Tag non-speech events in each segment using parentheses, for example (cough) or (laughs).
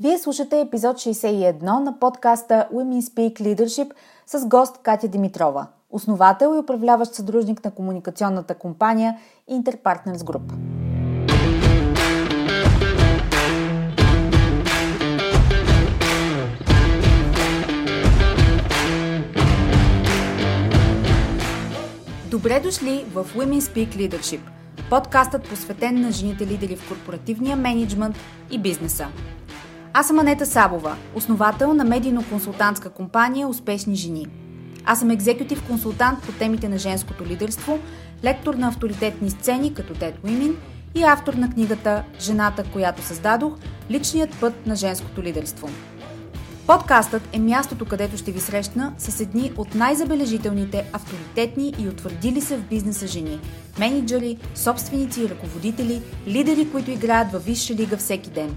Вие слушате епизод 61 на подкаста Women Speak Leadership с гост Катя Димитрова, основател и управляващ съдружник на комуникационната компания Interpartners Group. Добре дошли в Women Speak Leadership – подкастът посветен на жените лидери в корпоративния менеджмент и бизнеса. Аз съм Анета Сабова, основател на медийно-консултантска компания Успешни жени. Аз съм екзекутив консултант по темите на женското лидерство, лектор на авторитетни сцени като Dead Women и автор на книгата Жената, която създадох – личният път на женското лидерство – Подкастът е мястото, където ще ви срещна с едни от най-забележителните, авторитетни и утвърдили се в бизнеса жени. Менеджери, собственици и ръководители, лидери, които играят във висша лига всеки ден.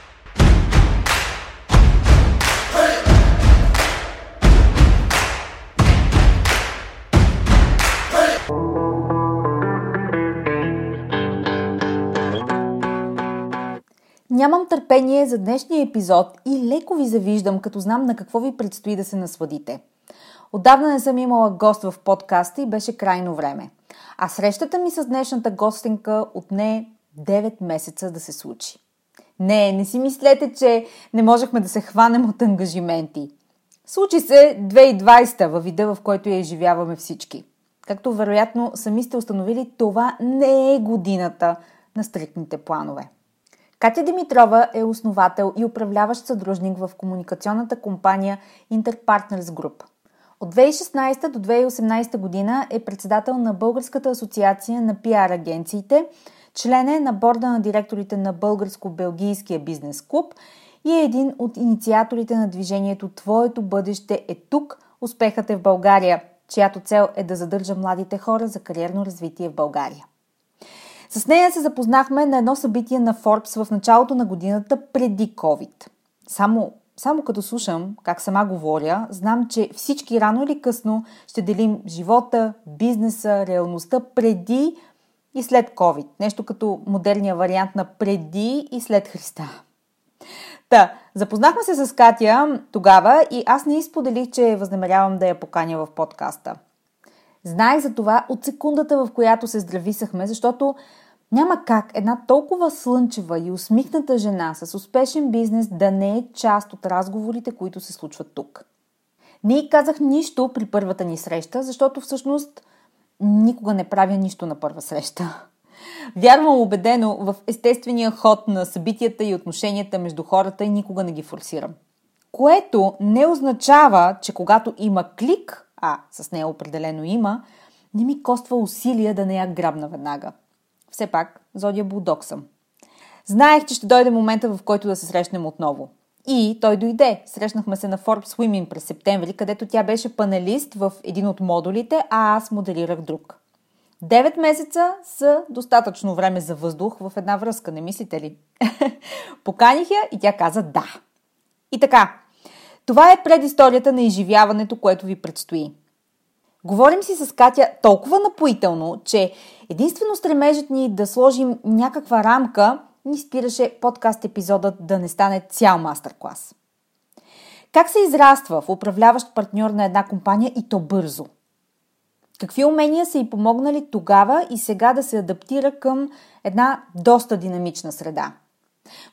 Нямам търпение за днешния епизод и леко ви завиждам, като знам на какво ви предстои да се насладите. Отдавна не съм имала гост в подкаста и беше крайно време. А срещата ми с днешната гостенка отне 9 месеца да се случи. Не, не си мислете, че не можехме да се хванем от ангажименти. Случи се 2020 във вида, в който я изживяваме всички. Както вероятно сами сте установили, това не е годината на стрикните планове. Катя Димитрова е основател и управляващ съдружник в комуникационната компания Interpartners Group. От 2016 до 2018 година е председател на Българската асоциация на пиар агенциите, член е на борда на директорите на Българско-белгийския бизнес клуб и е един от инициаторите на движението Твоето бъдеще е тук, успехът е в България, чиято цел е да задържа младите хора за кариерно развитие в България. С нея се запознахме на едно събитие на Forbes в началото на годината преди COVID. Само, само като слушам как сама говоря, знам, че всички рано или късно ще делим живота, бизнеса, реалността преди и след COVID. Нещо като модерния вариант на преди и след Христа. Та, запознахме се с Катя тогава и аз не изподелих, че възнамерявам да я поканя в подкаста. Знаех за това от секундата, в която се здрависахме, защото няма как една толкова слънчева и усмихната жена с успешен бизнес да не е част от разговорите, които се случват тук. Не й казах нищо при първата ни среща, защото всъщност никога не правя нищо на първа среща. Вярвам убедено в естествения ход на събитията и отношенията между хората и никога не ги форсирам. Което не означава, че когато има клик, а с нея определено има, не ми коства усилия да не я грабна веднага. Все пак, Зодия Булдог съм. Знаех, че ще дойде момента, в който да се срещнем отново. И той дойде. Срещнахме се на Forbes Women през септември, където тя беше панелист в един от модулите, а аз моделирах друг. Девет месеца са достатъчно време за въздух в една връзка, не мислите ли? (laughs) Поканих я и тя каза да. И така, това е предисторията на изживяването, което ви предстои. Говорим си с Катя толкова напоително, че единствено стремежът ни да сложим някаква рамка ни спираше подкаст епизодът да не стане цял мастер-клас. Как се израства в управляващ партньор на една компания и то бързо? Какви умения са й помогнали тогава и сега да се адаптира към една доста динамична среда?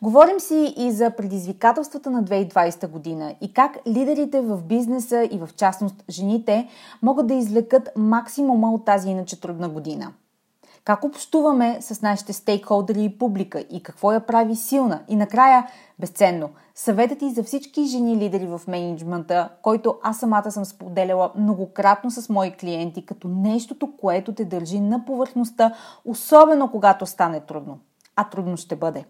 Говорим си и за предизвикателствата на 2020 година и как лидерите в бизнеса и в частност жените могат да извлекат максимума от тази иначе трудна година. Как общуваме с нашите стейкхолдери и публика и какво я прави силна и накрая безценно. Съветът и за всички жени лидери в менеджмента, който аз самата съм споделяла многократно с мои клиенти като нещото, което те държи на повърхността, особено когато стане трудно. А трудно ще бъде.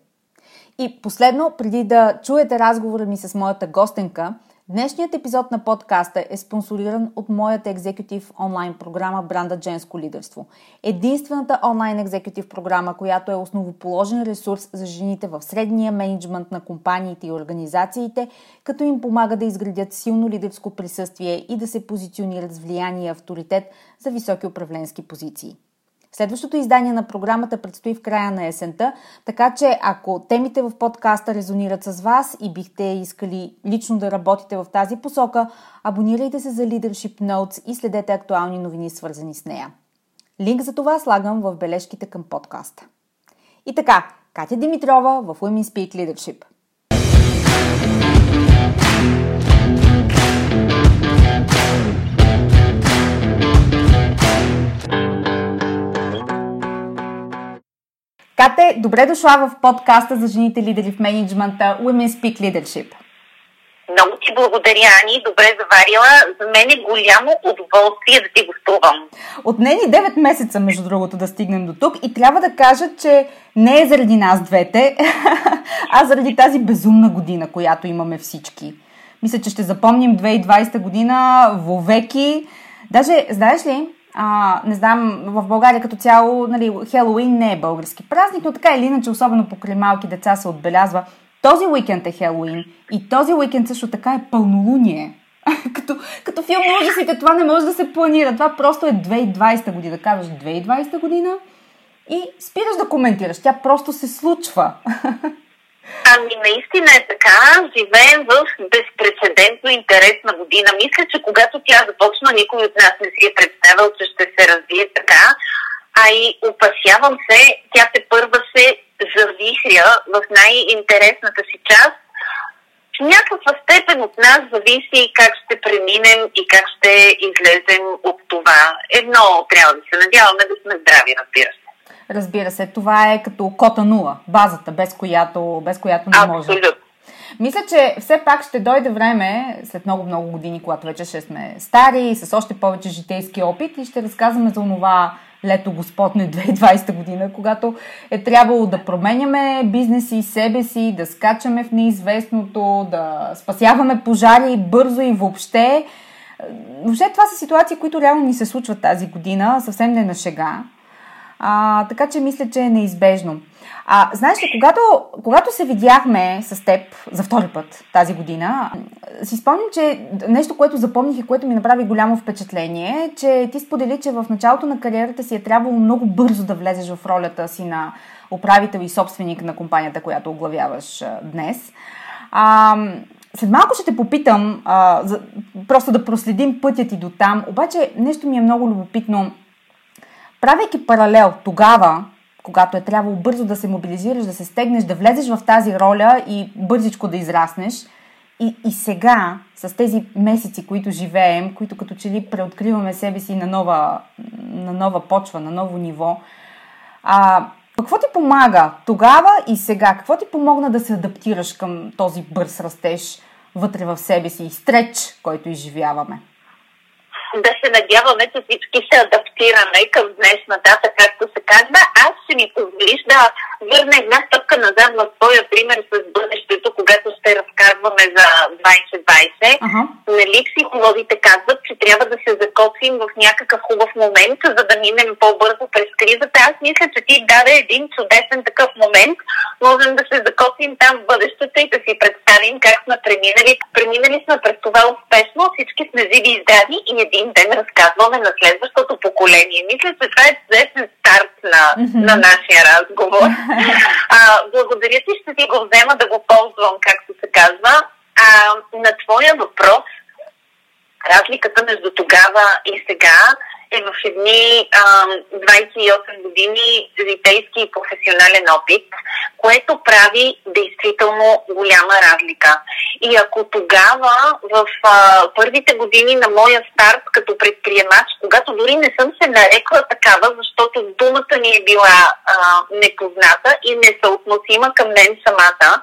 И последно, преди да чуете разговора ми с моята гостенка, Днешният епизод на подкаста е спонсориран от моята екзекутив онлайн програма Бранда Женско лидерство. Единствената онлайн екзекутив програма, която е основоположен ресурс за жените в средния менеджмент на компаниите и организациите, като им помага да изградят силно лидерско присъствие и да се позиционират с влияние и авторитет за високи управленски позиции. Следващото издание на програмата предстои в края на есента, така че ако темите в подкаста резонират с вас и бихте искали лично да работите в тази посока, абонирайте се за Leadership Notes и следете актуални новини свързани с нея. Линк за това слагам в бележките към подкаста. И така, Катя Димитрова в Women Speak Leadership – Кате, добре дошла в подкаста за жените лидери в менеджмента Women Speak Leadership. Много ти благодаря, Ани. Добре заварила. За мен е голямо удоволствие да ти гостувам. Отнени 9 месеца, между другото, да стигнем до тук и трябва да кажа, че не е заради нас двете, (laughs) а заради тази безумна година, която имаме всички. Мисля, че ще запомним 2020 година вовеки. Даже, знаеш ли, а, не знам, в България като цяло, нали, Хелоуин не е български празник, но така или иначе, особено покрай малки деца се отбелязва. Този уикенд е Хелоуин и този уикенд също така е пълнолуние. (laughs) като, като филм на ужасите, това не може да се планира. Това просто е 2020 година. Казваш 2020 година и спираш да коментираш. Тя просто се случва. (laughs) Ами наистина е така. Живеем в безпредседентно интересна година. Мисля, че когато тя започна, никой от нас не си е представил, че ще се развие така. А и опасявам се, тя те първа се завихря в най-интересната си част. В някаква степен от нас зависи как ще преминем и как ще излезем от това. Едно трябва да се надяваме да сме здрави, разбира се. Разбира се, това е като кота нула, базата, без която, без която не може. Абсолютно. Мисля, че все пак ще дойде време, след много-много години, когато вече ще сме стари и с още повече житейски опит и ще разказваме за това лето Господне (laughs) 2020 година, когато е трябвало да променяме бизнеси себе си, да скачаме в неизвестното, да спасяваме пожари бързо и въобще. Въобще това са ситуации, които реално ни се случват тази година, съвсем не на шега. А, така че мисля, че е неизбежно. А, знаеш ли, когато, когато се видяхме с теб за втори път тази година, си спомням, че нещо, което запомних и което ми направи голямо впечатление, че ти сподели, че в началото на кариерата си е трябвало много бързо да влезеш в ролята си на управител и собственик на компанията, която оглавяваш днес. А, след малко ще те попитам, а, за, просто да проследим пътя ти до там, обаче нещо ми е много любопитно – Правейки паралел тогава, когато е трябвало бързо да се мобилизираш, да се стегнеш, да влезеш в тази роля и бързичко да израснеш, и, и сега, с тези месеци, които живеем, които като че ли преоткриваме себе си на нова, на нова почва, на ново ниво, а, какво ти помага тогава и сега? Какво ти помогна да се адаптираш към този бърз растеж вътре в себе си и стреч, който изживяваме? Да се надяваме, че всички се адаптираме към днешна дата, както се казва. Аз ще ми позволиш да върна една стъпка назад в твоя пример с бъдещето, когато ще разказваме за 2020. Uh-huh. Нали психолозите казват, че трябва да се закоцим в някакъв хубав момент, за да минем по-бързо през кризата. Аз мисля, че ти даде един чудесен такъв момент. Можем да се закоцим там в бъдещето и да си представим как сме преминали. Преминали сме през това успешно, всички сме живи и здрави и един ден разказваме на следващото поколение. Мисля, че това е чудесен старт на, mm-hmm. на нашия разговор. (laughs) А, благодаря ти, ще си го взема да го ползвам, както се казва. А, на твоя въпрос, разликата между тогава и сега е в едни а, 28 години житейски и професионален опит, което прави действително голяма разлика. И ако тогава, в а, първите години на моя старт като предприемач, когато дори не съм се нарекла такава, защото думата ми е била а, непозната и несъотносима към мен самата,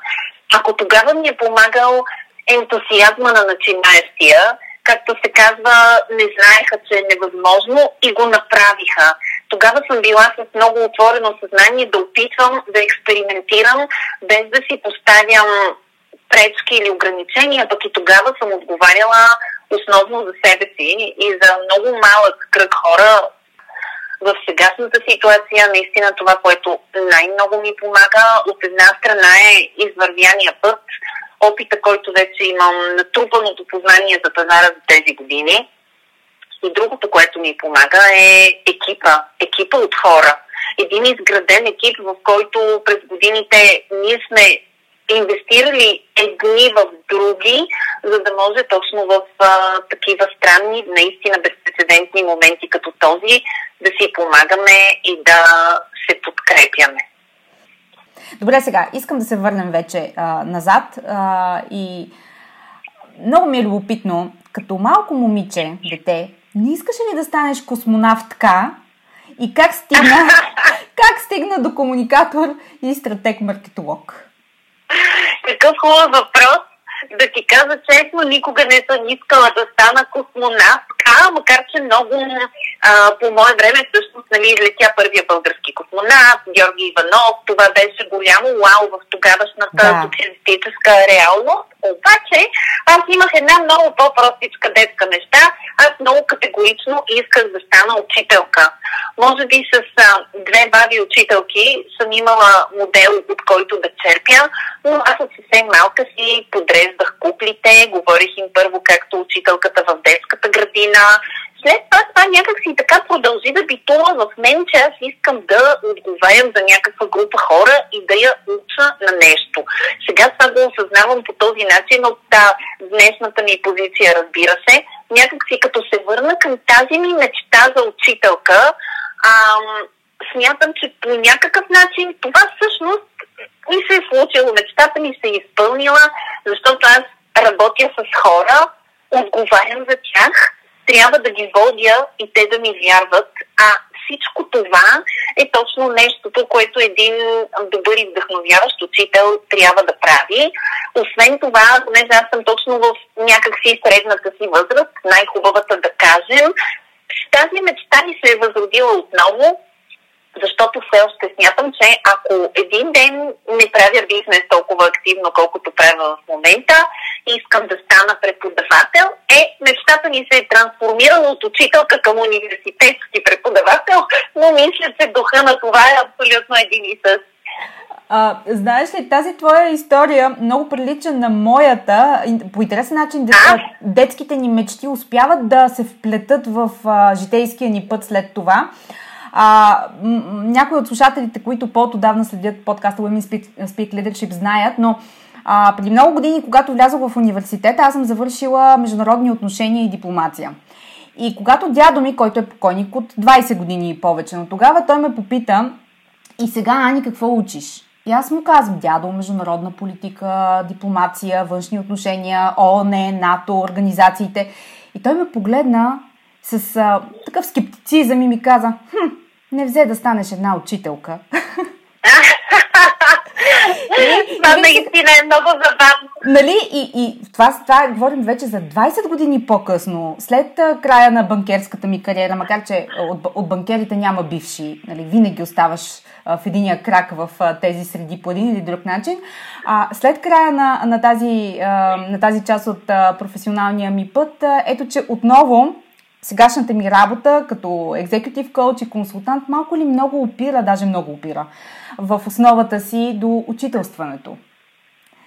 ако тогава ми е помагал ентусиазма на начинаещия, както се казва, не знаеха, че е невъзможно и го направиха. Тогава съм била с много отворено съзнание да опитвам да експериментирам, без да си поставям пречки или ограничения, пък и тогава съм отговаряла основно за себе си и за много малък кръг хора. В сегашната ситуация наистина това, което най-много ми помага, от една страна е извървяния път, опита, който вече имам, натрупаното познание за пазара за тези години. И другото, което ми помага е екипа. Екипа от хора. Един изграден екип, в който през годините ние сме инвестирали едни в други, за да може точно в а, такива странни, наистина безпредседентни моменти като този да си помагаме и да се подкрепяме. Добре, сега искам да се върнем вече а, назад а, и много ми е любопитно, като малко момиче, дете, не искаш ли да станеш космонавтка и как стигна, (laughs) как стигна до комуникатор и стратег-маркетолог? Какъв хубав въпрос. Да ти кажа честно, никога не съм искала да стана космонавтка, макар че много а, по мое време всъщност нали, излетя първия български космонавт, Георги Иванов. Това беше голямо вау в тогавашната да. социалистическа реалност. Обаче аз имах една много по-простичка детска неща. Аз много категорично исках да стана учителка. Може би с а, две баби учителки съм имала модел, от който да черпя, но аз от съвсем малка си подреждах куклите, говорих им първо както учителката в детската градина, след това това някак си така продължи да битува в мен, че аз искам да отговарям за някаква група хора и да я уча на нещо. Сега това го осъзнавам по този начин от та, днешната ми позиция, разбира се. Някак си като се върна към тази ми мечта за учителка, ам, смятам, че по някакъв начин това всъщност ми се е случило. Мечтата ми се е изпълнила, защото аз работя с хора, отговарям за тях трябва да ги водя и те да ми вярват. А всичко това е точно нещото, което един добър и вдъхновяващ учител трябва да прави. Освен това, понеже аз съм точно в някакси средната си възраст, най-хубавата да кажем, тази мечта ми се е възродила отново защото все още смятам, че ако един ден не правя бизнес толкова активно, колкото правя в момента, искам да стана преподавател, е, мечтата ми се е трансформирала от учителка към университетски преподавател, но мисля, че духа на това е абсолютно един и същ. А, знаеш ли, тази твоя история много прилича на моята. По интересен начин детските ни мечти успяват да се вплетат в а, житейския ни път след това. А, някои от слушателите, които по-отдавна следят подкаста Women Speak, Speak Leadership, знаят, но а, преди много години, когато влязох в университета, аз съм завършила международни отношения и дипломация. И когато дядо ми, който е покойник от 20 години и повече, но тогава той ме попита, и сега, Ани, какво учиш? И аз му казвам, дядо, международна политика, дипломация, външни отношения, ООН, НАТО, организациите. И той ме погледна с а, такъв скептицизъм и ми каза, хм, не взе да станеш една учителка. (laughs) Това наистина е много забавно. Нали? И, и това, това говорим вече за 20 години по-късно, след края на банкерската ми кариера, макар че от, от банкерите няма бивши, нали? винаги оставаш в единия крак в тези среди по един или друг начин. А, след края на, на, тази, на тази част от професионалния ми път, ето че отново сегашната ми работа като екзекутив коуч и консултант малко ли много опира, даже много опира, в основата си до учителстването?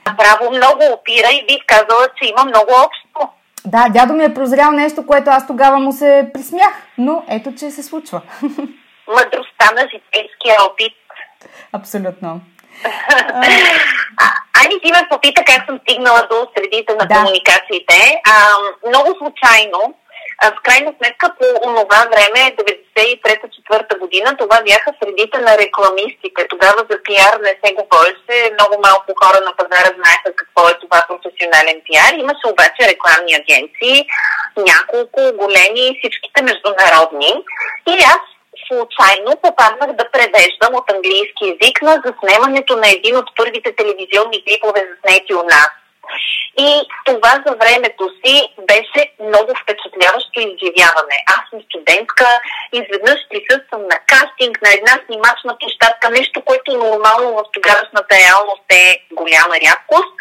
Право много опира и бих казала, че има много общо. Да, дядо ми е прозрял нещо, което аз тогава му се присмях, но ето, че се случва. (laughs) Мъдростта на житейския опит. Абсолютно. (laughs) Ани ти ме попита как съм стигнала до средите на да. комуникациите. А, много случайно в крайна сметка по онова време, 93-4 година, това бяха средите на рекламистите. Тогава за пиар не се говореше, много малко хора на пазара знаеха какво е това професионален пиар. Имаше обаче рекламни агенции, няколко големи, всичките международни. И аз случайно попаднах да превеждам от английски язик на заснемането на един от първите телевизионни клипове заснети у нас. И това за времето си беше много впечатляващо изживяване. Аз съм студентка, изведнъж присъствам на кастинг на една снимачна площадка, нещо, което нормално в тогавашната реалност е голяма рядкост.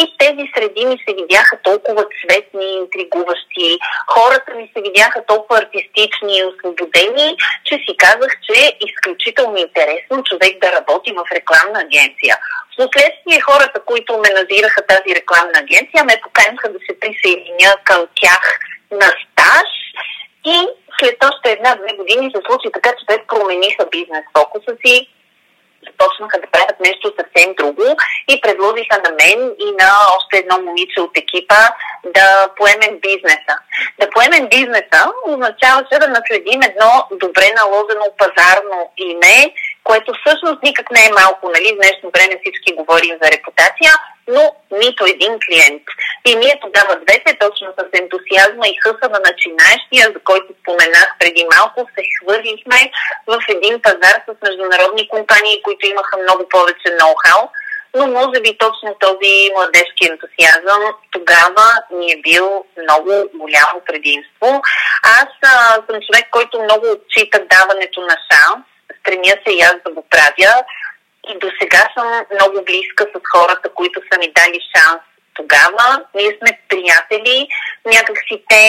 И тези среди ми се видяха толкова цветни, интригуващи, хората ми се видяха толкова артистични и освободени, че си казах, че е изключително интересно човек да работи в рекламна агенция. Впоследствие хората, които ме назираха тази рекламна агенция, ме поканиха да се присъединя към тях на стаж и след още една-две години се случи така, че те промениха бизнес фокуса си, започнаха да правят нещо съвсем друго и предложиха на мен и на още едно момиче от екипа да поемем бизнеса. Да поемем бизнеса означаваше да наследим едно добре наложено пазарно име, което всъщност никак не е малко. Нали? В днешно време всички говорим за репутация, но нито един клиент. И ние тогава двете, точно с ентусиазма и хъса на начинаещия, за който споменах преди малко, се хвърлихме в един пазар с международни компании, които имаха много повече ноу-хау, но може би точно този младежки ентусиазъм тогава ни е бил много голямо предимство. Аз а, съм човек, който много отчита даването на шанс, стремя се и аз да го правя и до сега съм много близка с хората, които са ми дали шанс тогава. Ние сме приятели, някакси те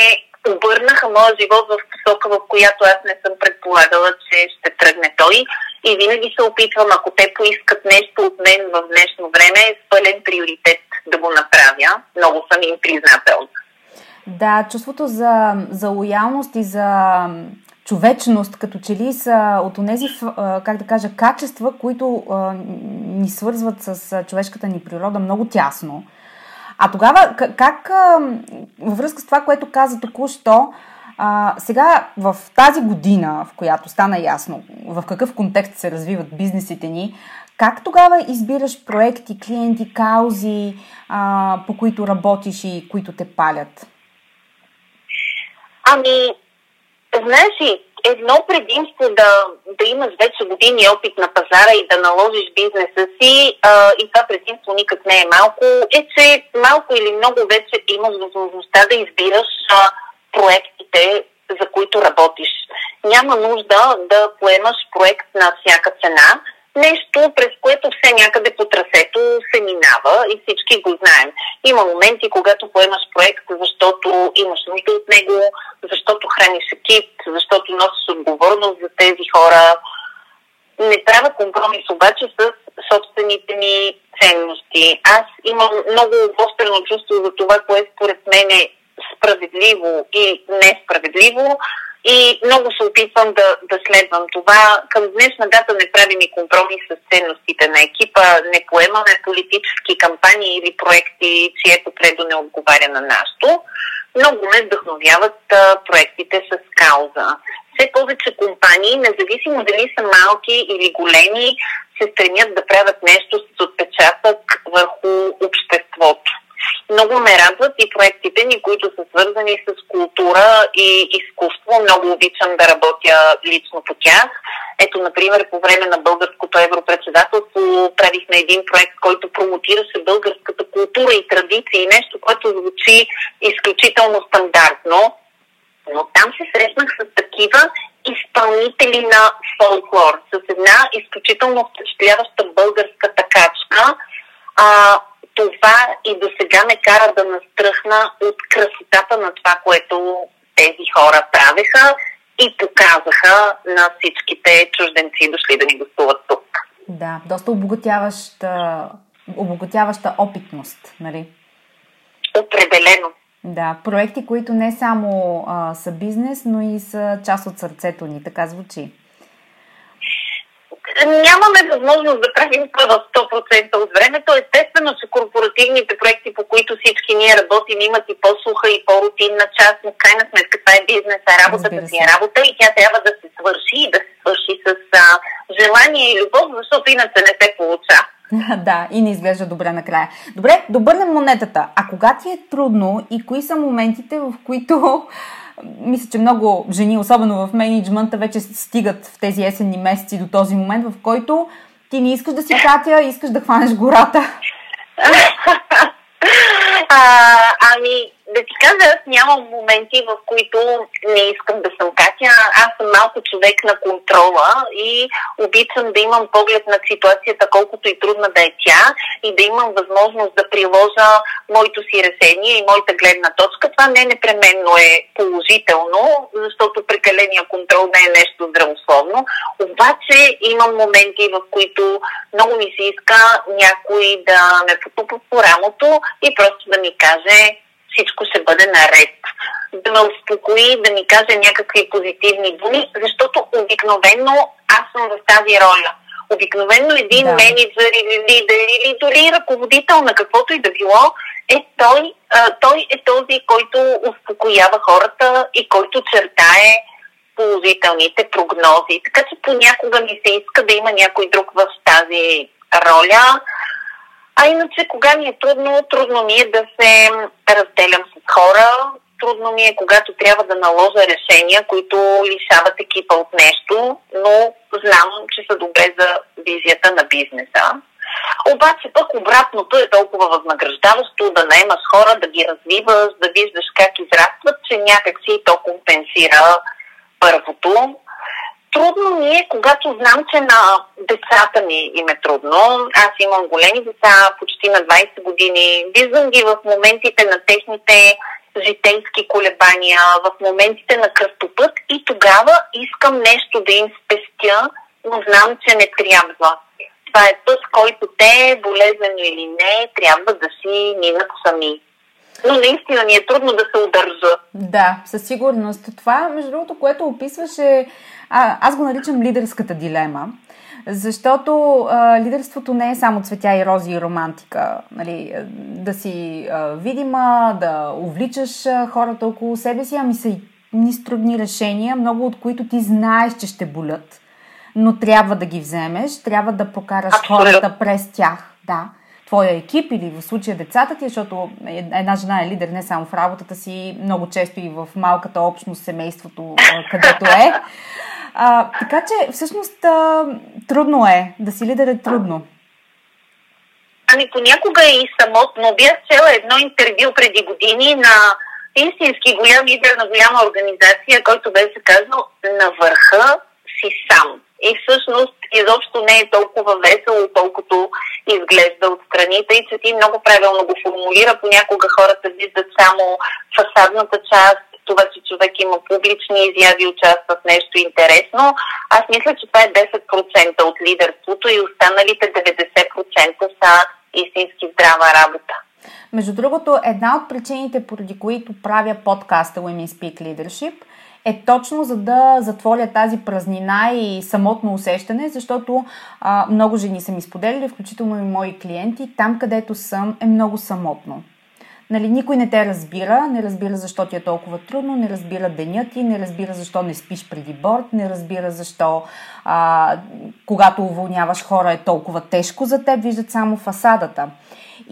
обърнаха моя живот в посока, в която аз не съм предполагала, че ще тръгне той. И винаги се опитвам, ако те поискат нещо от мен в днешно време, е пълен приоритет да го направя. Много съм им признателна. Да, чувството за, за лоялност и за човечност, като че ли са от тези, как да кажа, качества, които ни свързват с човешката ни природа много тясно. А тогава, как, във връзка с това, което каза току-що, сега в тази година, в която стана ясно в какъв контекст се развиват бизнесите ни, как тогава избираш проекти, клиенти, каузи, по които работиш и които те палят? Ами, Знаеш ли, едно предимство да, да имаш вече години опит на пазара и да наложиш бизнеса си, а, и това предимство никак не е малко, е, че малко или много вече имаш възможността да избираш а, проектите, за които работиш. Няма нужда да поемаш проект на всяка цена, нещо, през което все някъде по трасето се минава и всички го знаем. Има моменти, когато поемаш проект, защото имаш нужда от него, защото храниш екип, защото носиш отговорност за тези хора. Не правя компромис обаче с собствените ми ценности. Аз имам много острено чувство за това, което според мен е справедливо и несправедливо и много се опитвам да, да следвам това. Към днешна дата не правим и компромис с ценностите на екипа, не поемаме политически кампании или проекти, чието предо не отговаря на нашото. Много ме вдъхновяват а, проектите с кауза. Все повече компании, независимо дали са малки или големи, се стремят да правят нещо с отпечатък върху обществото. Много ме радват и проектите ни, които са свързани с култура и изкуство. Много обичам да работя лично по тях. Ето, например, по време на българското европредседателство правихме един проект, който промотираше българската култура и традиции. Нещо, което звучи изключително стандартно. Но там се срещнах с такива изпълнители на фолклор, с една изключително впечатляваща българска такачка. А, това и до сега ме кара да настръхна от красотата на това, което тези хора правеха и показаха на всичките чужденци, дошли да ни гостуват тук. Да, доста обогатяваща, обогатяваща опитност, нали? Определено. Да, проекти, които не само а, са бизнес, но и са част от сърцето ни, така звучи нямаме възможност да правим това в 100% от времето. Естествено, че корпоративните проекти, по които всички ние работим, имат и по-суха и по-рутинна част, но в крайна сметка това е бизнес, а работата си е работа и тя трябва да се свърши и да се свърши с а, желание и любов, защото иначе не се получава. (laughs) да, и не изглежда добре накрая. Добре, добърнем монетата. А кога ти е трудно и кои са моментите, в които мисля, че много жени, особено в менеджмента, вече стигат в тези есенни месеци до този момент, в който ти не искаш да си Катя, искаш да хванеш гората. (laughs) А, ами, аз нямам моменти, в които не искам да съм Катя. Аз съм малко човек на контрола и обичам да имам поглед на ситуацията, колкото и трудна да е тя и да имам възможност да приложа моето си решение и моята гледна точка. Това не непременно е положително, защото прекаления контрол не е нещо здравословно. Обаче имам моменти, в които много ми се иска някой да ме потупа по рамото и просто да ми каже всичко ще бъде наред. Да ме успокои, да ми каже някакви позитивни думи, защото обикновено аз съм в тази роля. Обикновено един да. менеджер или лидер или дори ръководител на каквото и да било, е той, а, той е този, който успокоява хората и който чертае положителните прогнози. Така че понякога ми се иска да има някой друг в тази роля. А иначе, кога ми е трудно, трудно ми е да се разделям с хора, трудно ми е, когато трябва да наложа решения, които лишават екипа от нещо, но знам, че са добре за визията на бизнеса. Обаче пък обратното е толкова възнаграждаващо да наемаш хора, да ги развиваш, да виждаш как израстват, че някак си то компенсира първото. Трудно ми е, когато знам, че на децата ми им е трудно. Аз имам големи деца, почти на 20 години. Виждам ги в моментите на техните житейски колебания, в моментите на кръстопът и тогава искам нещо да им спестя, но знам, че не трябва. Това е път, който те, болезнено или не, трябва да си минат сами. Но наистина ни е трудно да се удържа. Да, със сигурност. Това, между другото, което описваше, а, аз го наричам лидерската дилема. Защото а, лидерството не е само цветя и рози и романтика. Нали, да си а, видима, да увличаш а, хората около себе си, ами са и ни трудни решения, много от които ти знаеш, че ще болят, но трябва да ги вземеш, трябва да покараш Абсолютно. хората през тях. Да твоя екип или в случая децата ти, защото една жена е лидер не само в работата си, много често и в малката общност, семейството, където е. (laughs) А, така че, всъщност, а, трудно е. Да си лидер е трудно. Ами понякога е и самотно. Бях цела едно интервю преди години на истински голям лидер на голяма организация, който беше казал на върха си сам. И всъщност изобщо не е толкова весело, колкото изглежда от страните и че ти много правилно го формулира. Понякога хората виждат само фасадната част, това, че човек има публични изяви, участва в нещо интересно. Аз мисля, че това е 10% от лидерството и останалите 90% са истински здрава работа. Между другото, една от причините, поради които правя подкаста Women Speak Leadership, е точно за да затворя тази празнина и самотно усещане, защото а, много жени са ми споделили, включително и мои клиенти, там където съм е много самотно. Нали, никой не те разбира, не разбира защо ти е толкова трудно, не разбира деня ти, не разбира защо не спиш преди борт, не разбира защо а, когато уволняваш хора е толкова тежко за теб, виждат само фасадата.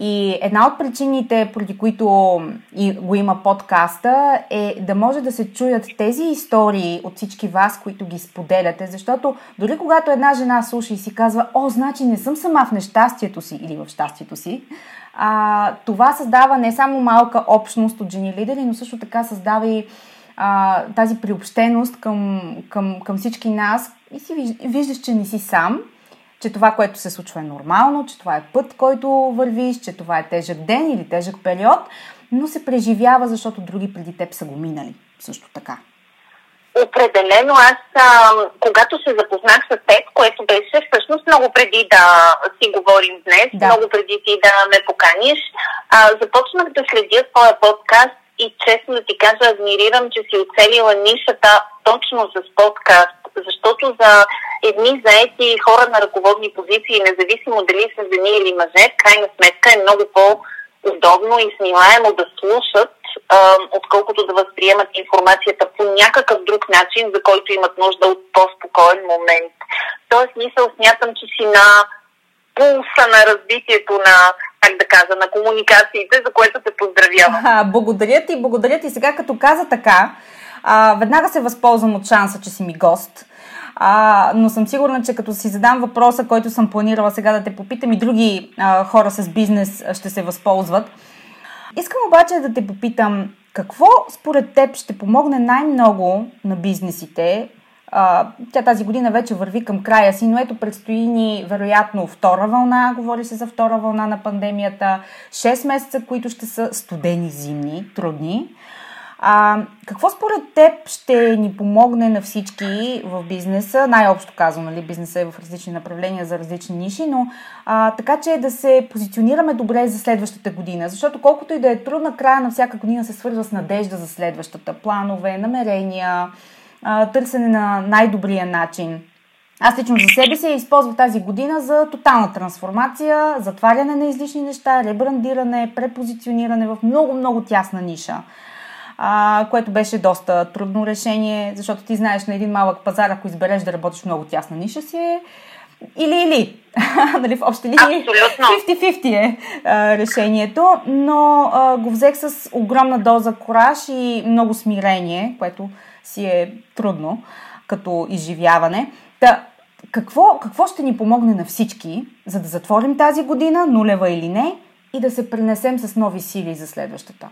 И една от причините, поради които и го има подкаста, е да може да се чуят тези истории от всички вас, които ги споделяте, защото дори когато една жена слуша и си казва, о, значи не съм сама в нещастието си или в щастието си, а, това създава не само малка общност от жени лидери, но също така създава и а, тази приобщеност към, към, към всички нас. И си виждаш, че не си сам че това, което се случва е нормално, че това е път, който вървиш, че това е тежък ден или тежък период, но се преживява, защото други преди теб са го минали също така. Определено аз, а, когато се запознах с теб, което беше всъщност много преди да си говорим днес, да. много преди ти да ме поканиш, а, започнах да следя твоя подкаст и честно да ти кажа, адмирирам, че си оцелила нишата точно с подкаст, защото за едни заети хора на ръководни позиции, независимо дали са жени или мъже, в крайна сметка е много по-удобно и смилаемо да слушат, отколкото да възприемат информацията по някакъв друг начин, за който имат нужда от по-спокоен момент. Тоест, мисъл смятам, че си на пулса на развитието на, как да кажа, на комуникациите, за което те поздравявам. благодаря ти, благодаря ти. Сега като каза така, а, веднага се възползвам от шанса, че си ми гост. А, но съм сигурна, че като си задам въпроса, който съм планирала сега да те попитам и други а, хора с бизнес ще се възползват. Искам обаче да те попитам, какво според теб ще помогне най-много на бизнесите а, тя тази година вече върви към края си, но ето предстои ни вероятно втора вълна, говори се за втора вълна на пандемията, 6 месеца, които ще са студени, зимни, трудни. А, какво според теб ще ни помогне на всички в бизнеса? Най-общо казано, нали, бизнеса е в различни направления за различни ниши, но а, така че да се позиционираме добре за следващата година, защото колкото и да е трудна, края на всяка година се свързва с надежда за следващата. Планове, намерения, а, търсене на най-добрия начин. Аз лично за себе си използвах тази година за тотална трансформация, затваряне на излишни неща, ребрандиране, препозициониране в много-много тясна ниша а, което беше доста трудно решение, защото ти знаеш на един малък пазар, ако избереш да работиш много тясна ниша си е или-или. (laughs) нали, в общи линии 50-50 е а, решението, но а, го взех с огромна доза кораж и много смирение, което си е трудно като изживяване. Та, какво, какво ще ни помогне на всички, за да затворим тази година, нулева или не, и да се пренесем с нови сили за следващата?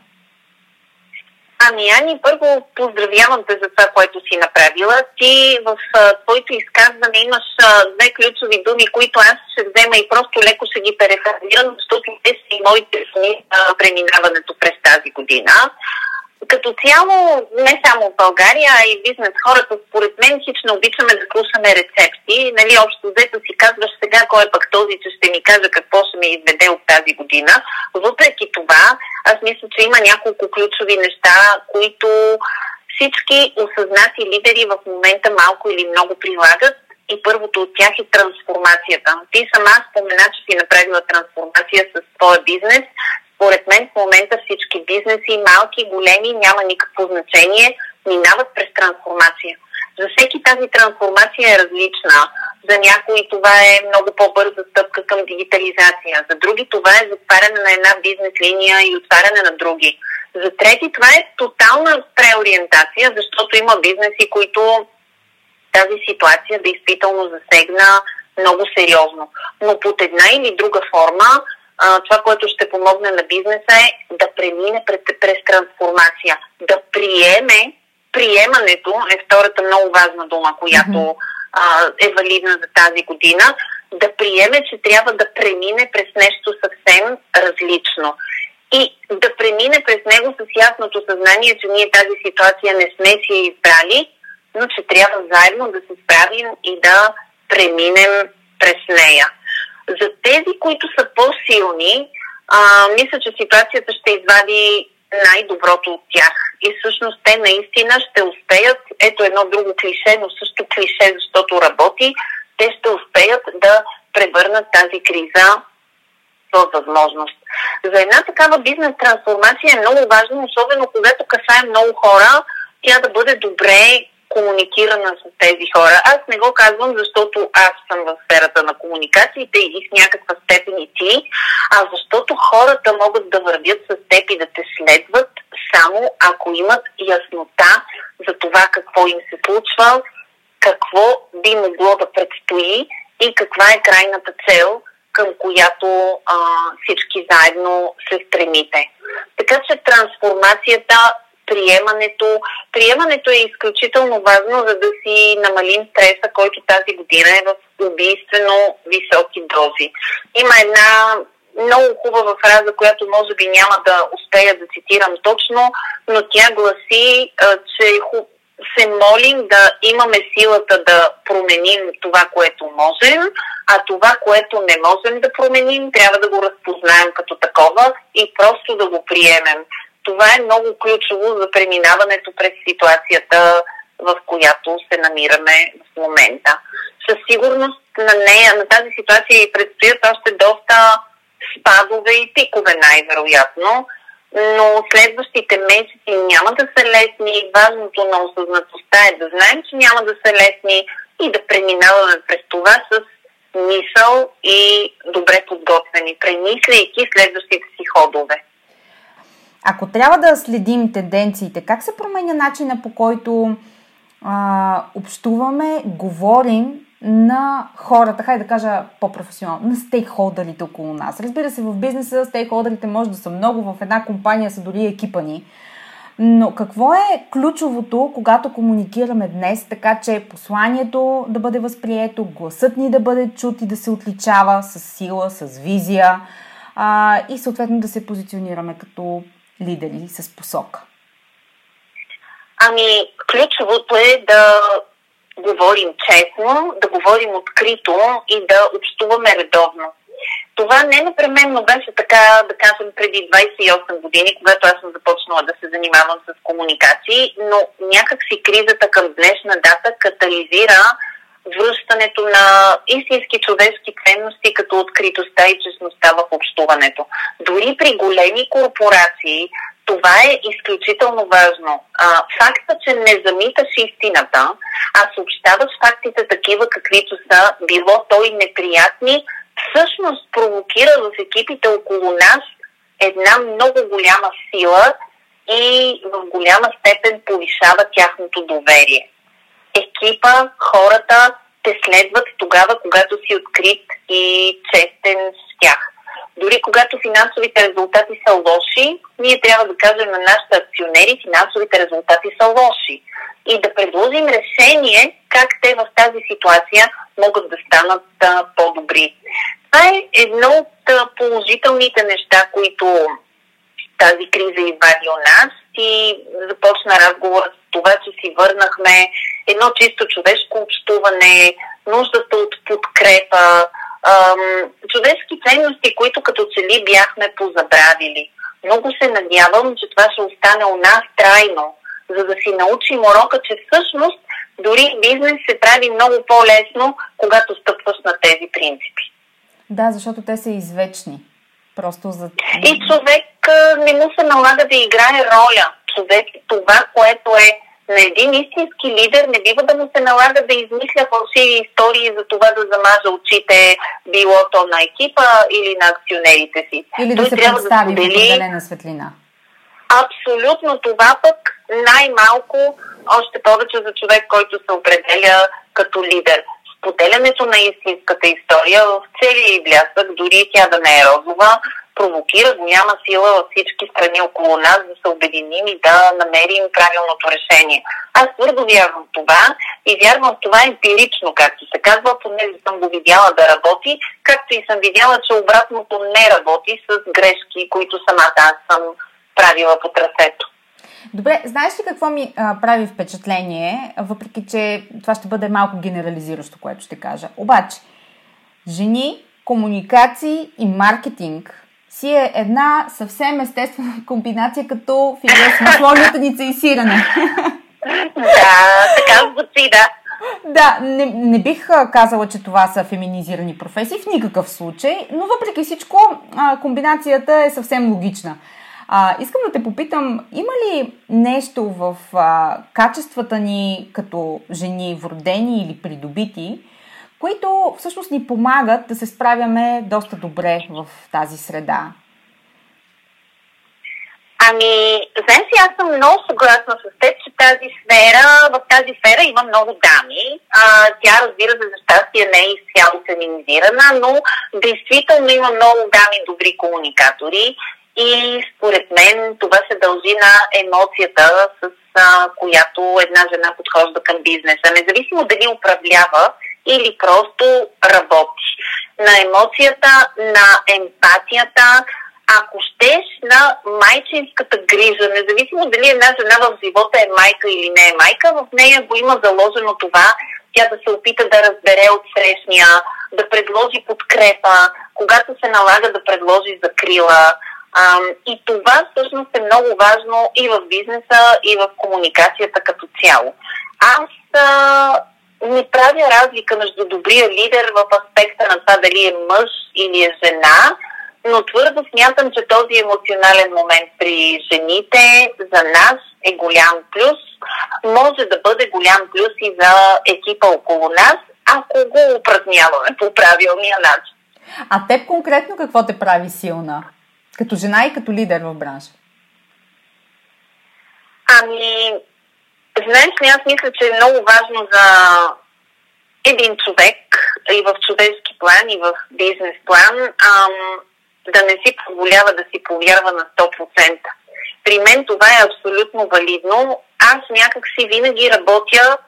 Ами, Ани, първо поздравявам те за това, което си направила. Ти в а, твоето изказване имаш а, две ключови думи, които аз ще взема и просто леко ще ги перефразирам, защото те са и моите сни преминаването през тази година като цяло, не само в България, а и бизнес хората, според мен, хищно обичаме да слушаме рецепти. Нали, общо взето си казваш сега кой е пък този, че ще ми каже какво ще ми изведе от тази година. Въпреки това, аз мисля, че има няколко ключови неща, които всички осъзнати лидери в момента малко или много прилагат и първото от тях е трансформацията. Ти сама спомена, че си направила трансформация с твоя бизнес според мен в момента всички бизнеси, малки, големи, няма никакво значение, минават през трансформация. За всеки тази трансформация е различна. За някои това е много по-бърза стъпка към дигитализация. За други това е затваряне на една бизнес линия и отваряне на други. За трети това е тотална преориентация, защото има бизнеси, които тази ситуация действително засегна много сериозно. Но под една или друга форма а, това, което ще помогне на бизнеса е да премине през, през трансформация, да приеме, приемането е втората много важна дума, която а, е валидна за тази година, да приеме, че трябва да премине през нещо съвсем различно. И да премине през него с ясното съзнание, че ние тази ситуация не сме си избрали, но че трябва заедно да се справим и да преминем през нея. За тези, които са по-силни, а, мисля, че ситуацията ще извади най-доброто от тях. И всъщност те наистина ще успеят, ето едно друго клише, но също клише, защото работи, те ще успеят да превърнат тази криза в възможност. За една такава бизнес трансформация е много важно, особено когато касае много хора, тя да бъде добре комуникирана с тези хора. Аз не го казвам, защото аз съм в сферата на комуникациите и в някаква степен и ти, а защото хората могат да вървят с теб и да те следват само ако имат яснота за това какво им се случва, какво би могло да предстои и каква е крайната цел, към която а, всички заедно се стремите. Така че трансформацията приемането. Приемането е изключително важно, за да си намалим стреса, който тази година е в убийствено високи дози. Има една много хубава фраза, която може би няма да успея да цитирам точно, но тя гласи, че се молим да имаме силата да променим това, което можем, а това, което не можем да променим, трябва да го разпознаем като такова и просто да го приемем това е много ключово за преминаването през ситуацията, в която се намираме в момента. Със сигурност на нея, на тази ситуация и предстоят още доста спадове и пикове най-вероятно, но следващите месеци няма да са лесни. Важното на осъзнатостта е да знаем, че няма да са лесни и да преминаваме през това с мисъл и добре подготвени, премисляйки следващите си ходове. Ако трябва да следим тенденциите, как се променя начина по който а, общуваме, говорим на хората, хайде да кажа по-професионално, на стейкхолдерите около нас. Разбира се, в бизнеса стейкхолдерите може да са много, в една компания са дори екипа ни. Но какво е ключовото, когато комуникираме днес, така че посланието да бъде възприето, гласът ни да бъде чут и да се отличава с сила, с визия а, и съответно да се позиционираме като лидери с посока? Ами, ключовото е да говорим честно, да говорим открито и да общуваме редовно. Това не непременно беше така, да кажем, преди 28 години, когато аз съм започнала да се занимавам с комуникации, но някак си кризата към днешна дата катализира връщането на истински човешки ценности, като откритостта и честността в общуването. Дори при големи корпорации това е изключително важно. А, факта, че не замиташ истината, а съобщаваш фактите такива, каквито са, било то и неприятни, всъщност провокира в екипите около нас една много голяма сила и в голяма степен повишава тяхното доверие. Екипа, хората те следват тогава, когато си открит и честен с тях. Дори когато финансовите резултати са лоши, ние трябва да кажем на нашите акционери, финансовите резултати са лоши. И да предложим решение как те в тази ситуация могат да станат а, по-добри. Това е едно от а, положителните неща, които тази криза извади у нас и започна разговор с това, че си върнахме едно чисто човешко общуване, нуждата от подкрепа, човешки ценности, които като че ли бяхме позабравили. Много се надявам, че това ще остане у нас трайно, за да си научим урока, че всъщност дори бизнес се прави много по-лесно, когато стъпваш на тези принципи. Да, защото те са извечни. Просто за... И човек не му се налага да играе роля. Човек, това, което е на един истински лидер не бива да му се налага да измисля фалшиви истории за това да замажа очите, било то на екипа или на акционерите си. Или да Той се трябва представи да сподели... в определена светлина. Абсолютно това пък най-малко, още повече за човек, който се определя като лидер. Споделянето на истинската история в целия и блясък, дори тя да не е розова, провокира голяма сила във всички страни около нас да се обединим и да намерим правилното решение. Аз твърдо вярвам в това и вярвам в това емпирично, както се казва, понеже съм го видяла да работи, както и съм видяла, че обратното не работи с грешки, които самата аз съм правила по трасето. Добре, знаеш ли какво ми а, прави впечатление, въпреки че това ще бъде малко генерализиращо, което ще кажа. Обаче, жени, комуникации и маркетинг си е една съвсем естествена (laughs) комбинация като филе с масло, лютеница и сирене. Да, така звучи, да. Да, не, не бих казала, че това са феминизирани професии в никакъв случай, но въпреки всичко комбинацията е съвсем логична. А, искам да те попитам, има ли нещо в а, качествата ни като жени, вродени или придобити, които всъщност ни помагат да се справяме доста добре в тази среда. Ами, знаеш аз съм много съгласна с теб, че тази сфера, в тази сфера има много дами. А, тя, разбира се, за щастие не е изцяло феминизирана, но действително има много дами добри комуникатори и според мен това се дължи на емоцията, с а, която една жена подхожда към бизнеса. Независимо дали управлява или просто работи. На емоцията, на емпатията, ако щеш на майчинската грижа, независимо дали една жена в живота е майка или не е майка, в нея го има заложено това, тя да се опита да разбере от срещния, да предложи подкрепа, когато се налага да предложи закрила. И това всъщност е много важно и в бизнеса, и в комуникацията като цяло. Аз не правя разлика между добрия лидер в аспекта на това дали е мъж или е жена, но твърдо смятам, че този емоционален момент при жените за нас е голям плюс. Може да бъде голям плюс и за екипа около нас, ако го упражняваме по правилния начин. А теб конкретно какво те прави силна? Като жена и като лидер в бранша? Ами, ли, аз мисля, че е много важно за един човек и в човешки план, и в бизнес план ам, да не си позволява да си повярва на 100%. при мен това е абсолютно валидно. Аз някак си винаги работя,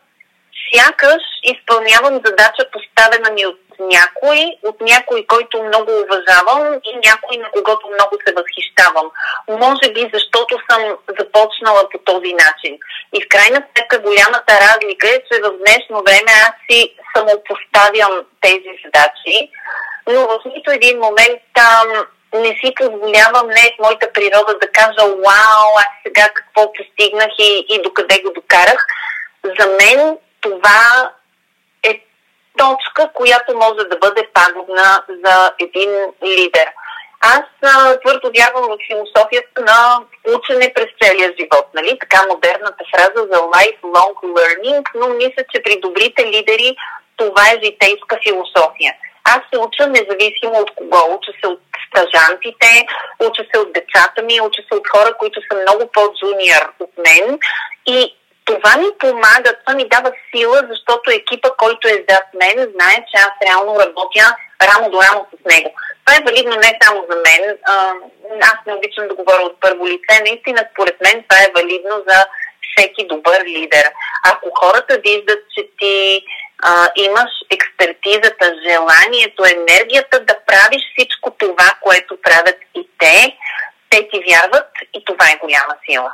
сякаш изпълнявам задача поставена ми от някой, от някой, който много уважавам и някой, на когото много се възхищавам. Може би защото съм започнала по този начин. И в крайна сметка голямата разлика е, че в днешно време аз си самопоставям тези задачи, но в нито един момент там не си позволявам, не е в моята природа да кажа, вау, аз сега какво постигнах и, и докъде го докарах. За мен това точка, която може да бъде пагубна за един лидер. Аз твърдо вярвам в философията на учене през целия живот, нали? Така модерната фраза за lifelong learning, но мисля, че при добрите лидери това е житейска философия. Аз се уча независимо от кого. Уча се от стажантите, уча се от децата ми, уча се от хора, които са много по-джуниор от мен. И това ми помага, това ми дава сила, защото екипа, който е зад мен, знае, че аз реално работя рамо до рамо с него. Това е валидно не само за мен. Аз не обичам да говоря от първо лице. Наистина, според мен, това е валидно за всеки добър лидер. Ако хората виждат, че ти а, имаш експертизата, желанието, енергията да правиш всичко това, което правят и те, те ти вярват и това е голяма сила.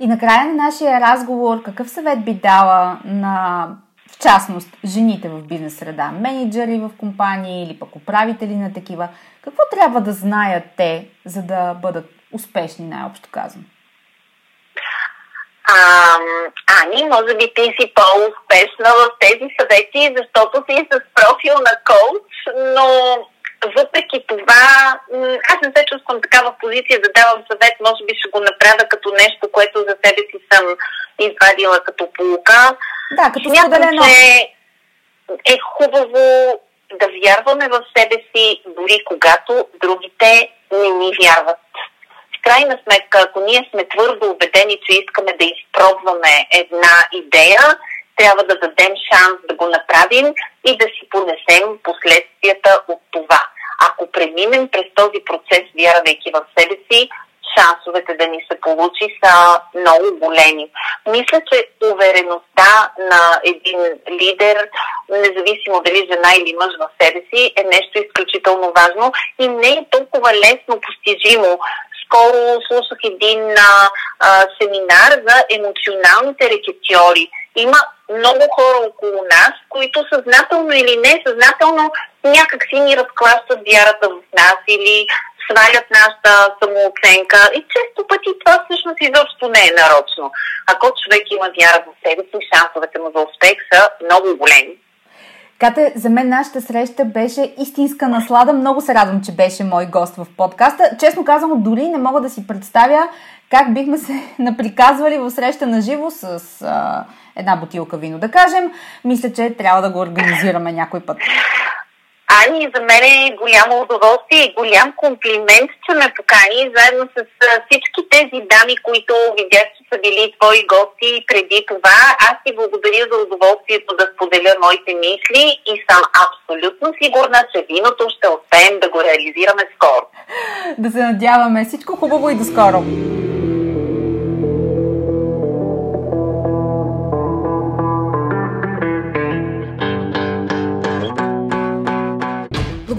И накрая на нашия разговор, какъв съвет би дала на, в частност, жените в бизнес среда, менеджери в компании или пък управители на такива? Какво трябва да знаят те, за да бъдат успешни, най-общо казано? Ани, може би ти си по-успешна в тези съвети, защото си с профил на коуч, но въпреки това, аз не се чувствам такава позиция да давам съвет, може би ще го направя като нещо, което за себе си съм извадила като полука. Да, като Смятам, че е хубаво да вярваме в себе си, дори когато другите не ни вярват. В крайна сметка, ако ние сме твърдо убедени, че искаме да изпробваме една идея, трябва да дадем шанс да го направим и да си понесем последствията от това. Ако преминем през този процес, вярвайки в себе си, шансовете да ни се получи са много големи. Мисля, че увереността на един лидер, независимо дали жена или мъж в себе си, е нещо изключително важно и не е толкова лесно постижимо. Скоро слушах един а, а, семинар за емоционалните рекетьори има много хора около нас, които съзнателно или несъзнателно някак си ни разклащат вярата в нас или свалят нашата самооценка. И често пъти това всъщност изобщо не е нарочно. Ако човек има вяра в себе си, шансовете му за успех са много големи. Кате, за мен нашата среща беше истинска наслада. Много се радвам, че беше мой гост в подкаста. Честно казвам, дори не мога да си представя как бихме се (laughs) наприказвали в среща на живо с а, една бутилка вино, да кажем. Мисля, че трябва да го организираме някой път. Ани, за мен е голямо удоволствие и голям комплимент, че ме покани заедно с всички тези дами, които видях, че са били твои гости преди това. Аз ти благодаря за удоволствието да споделя моите мисли и съм абсолютно сигурна, че виното ще успеем да го реализираме скоро. Да се надяваме. Всичко хубаво и до скоро!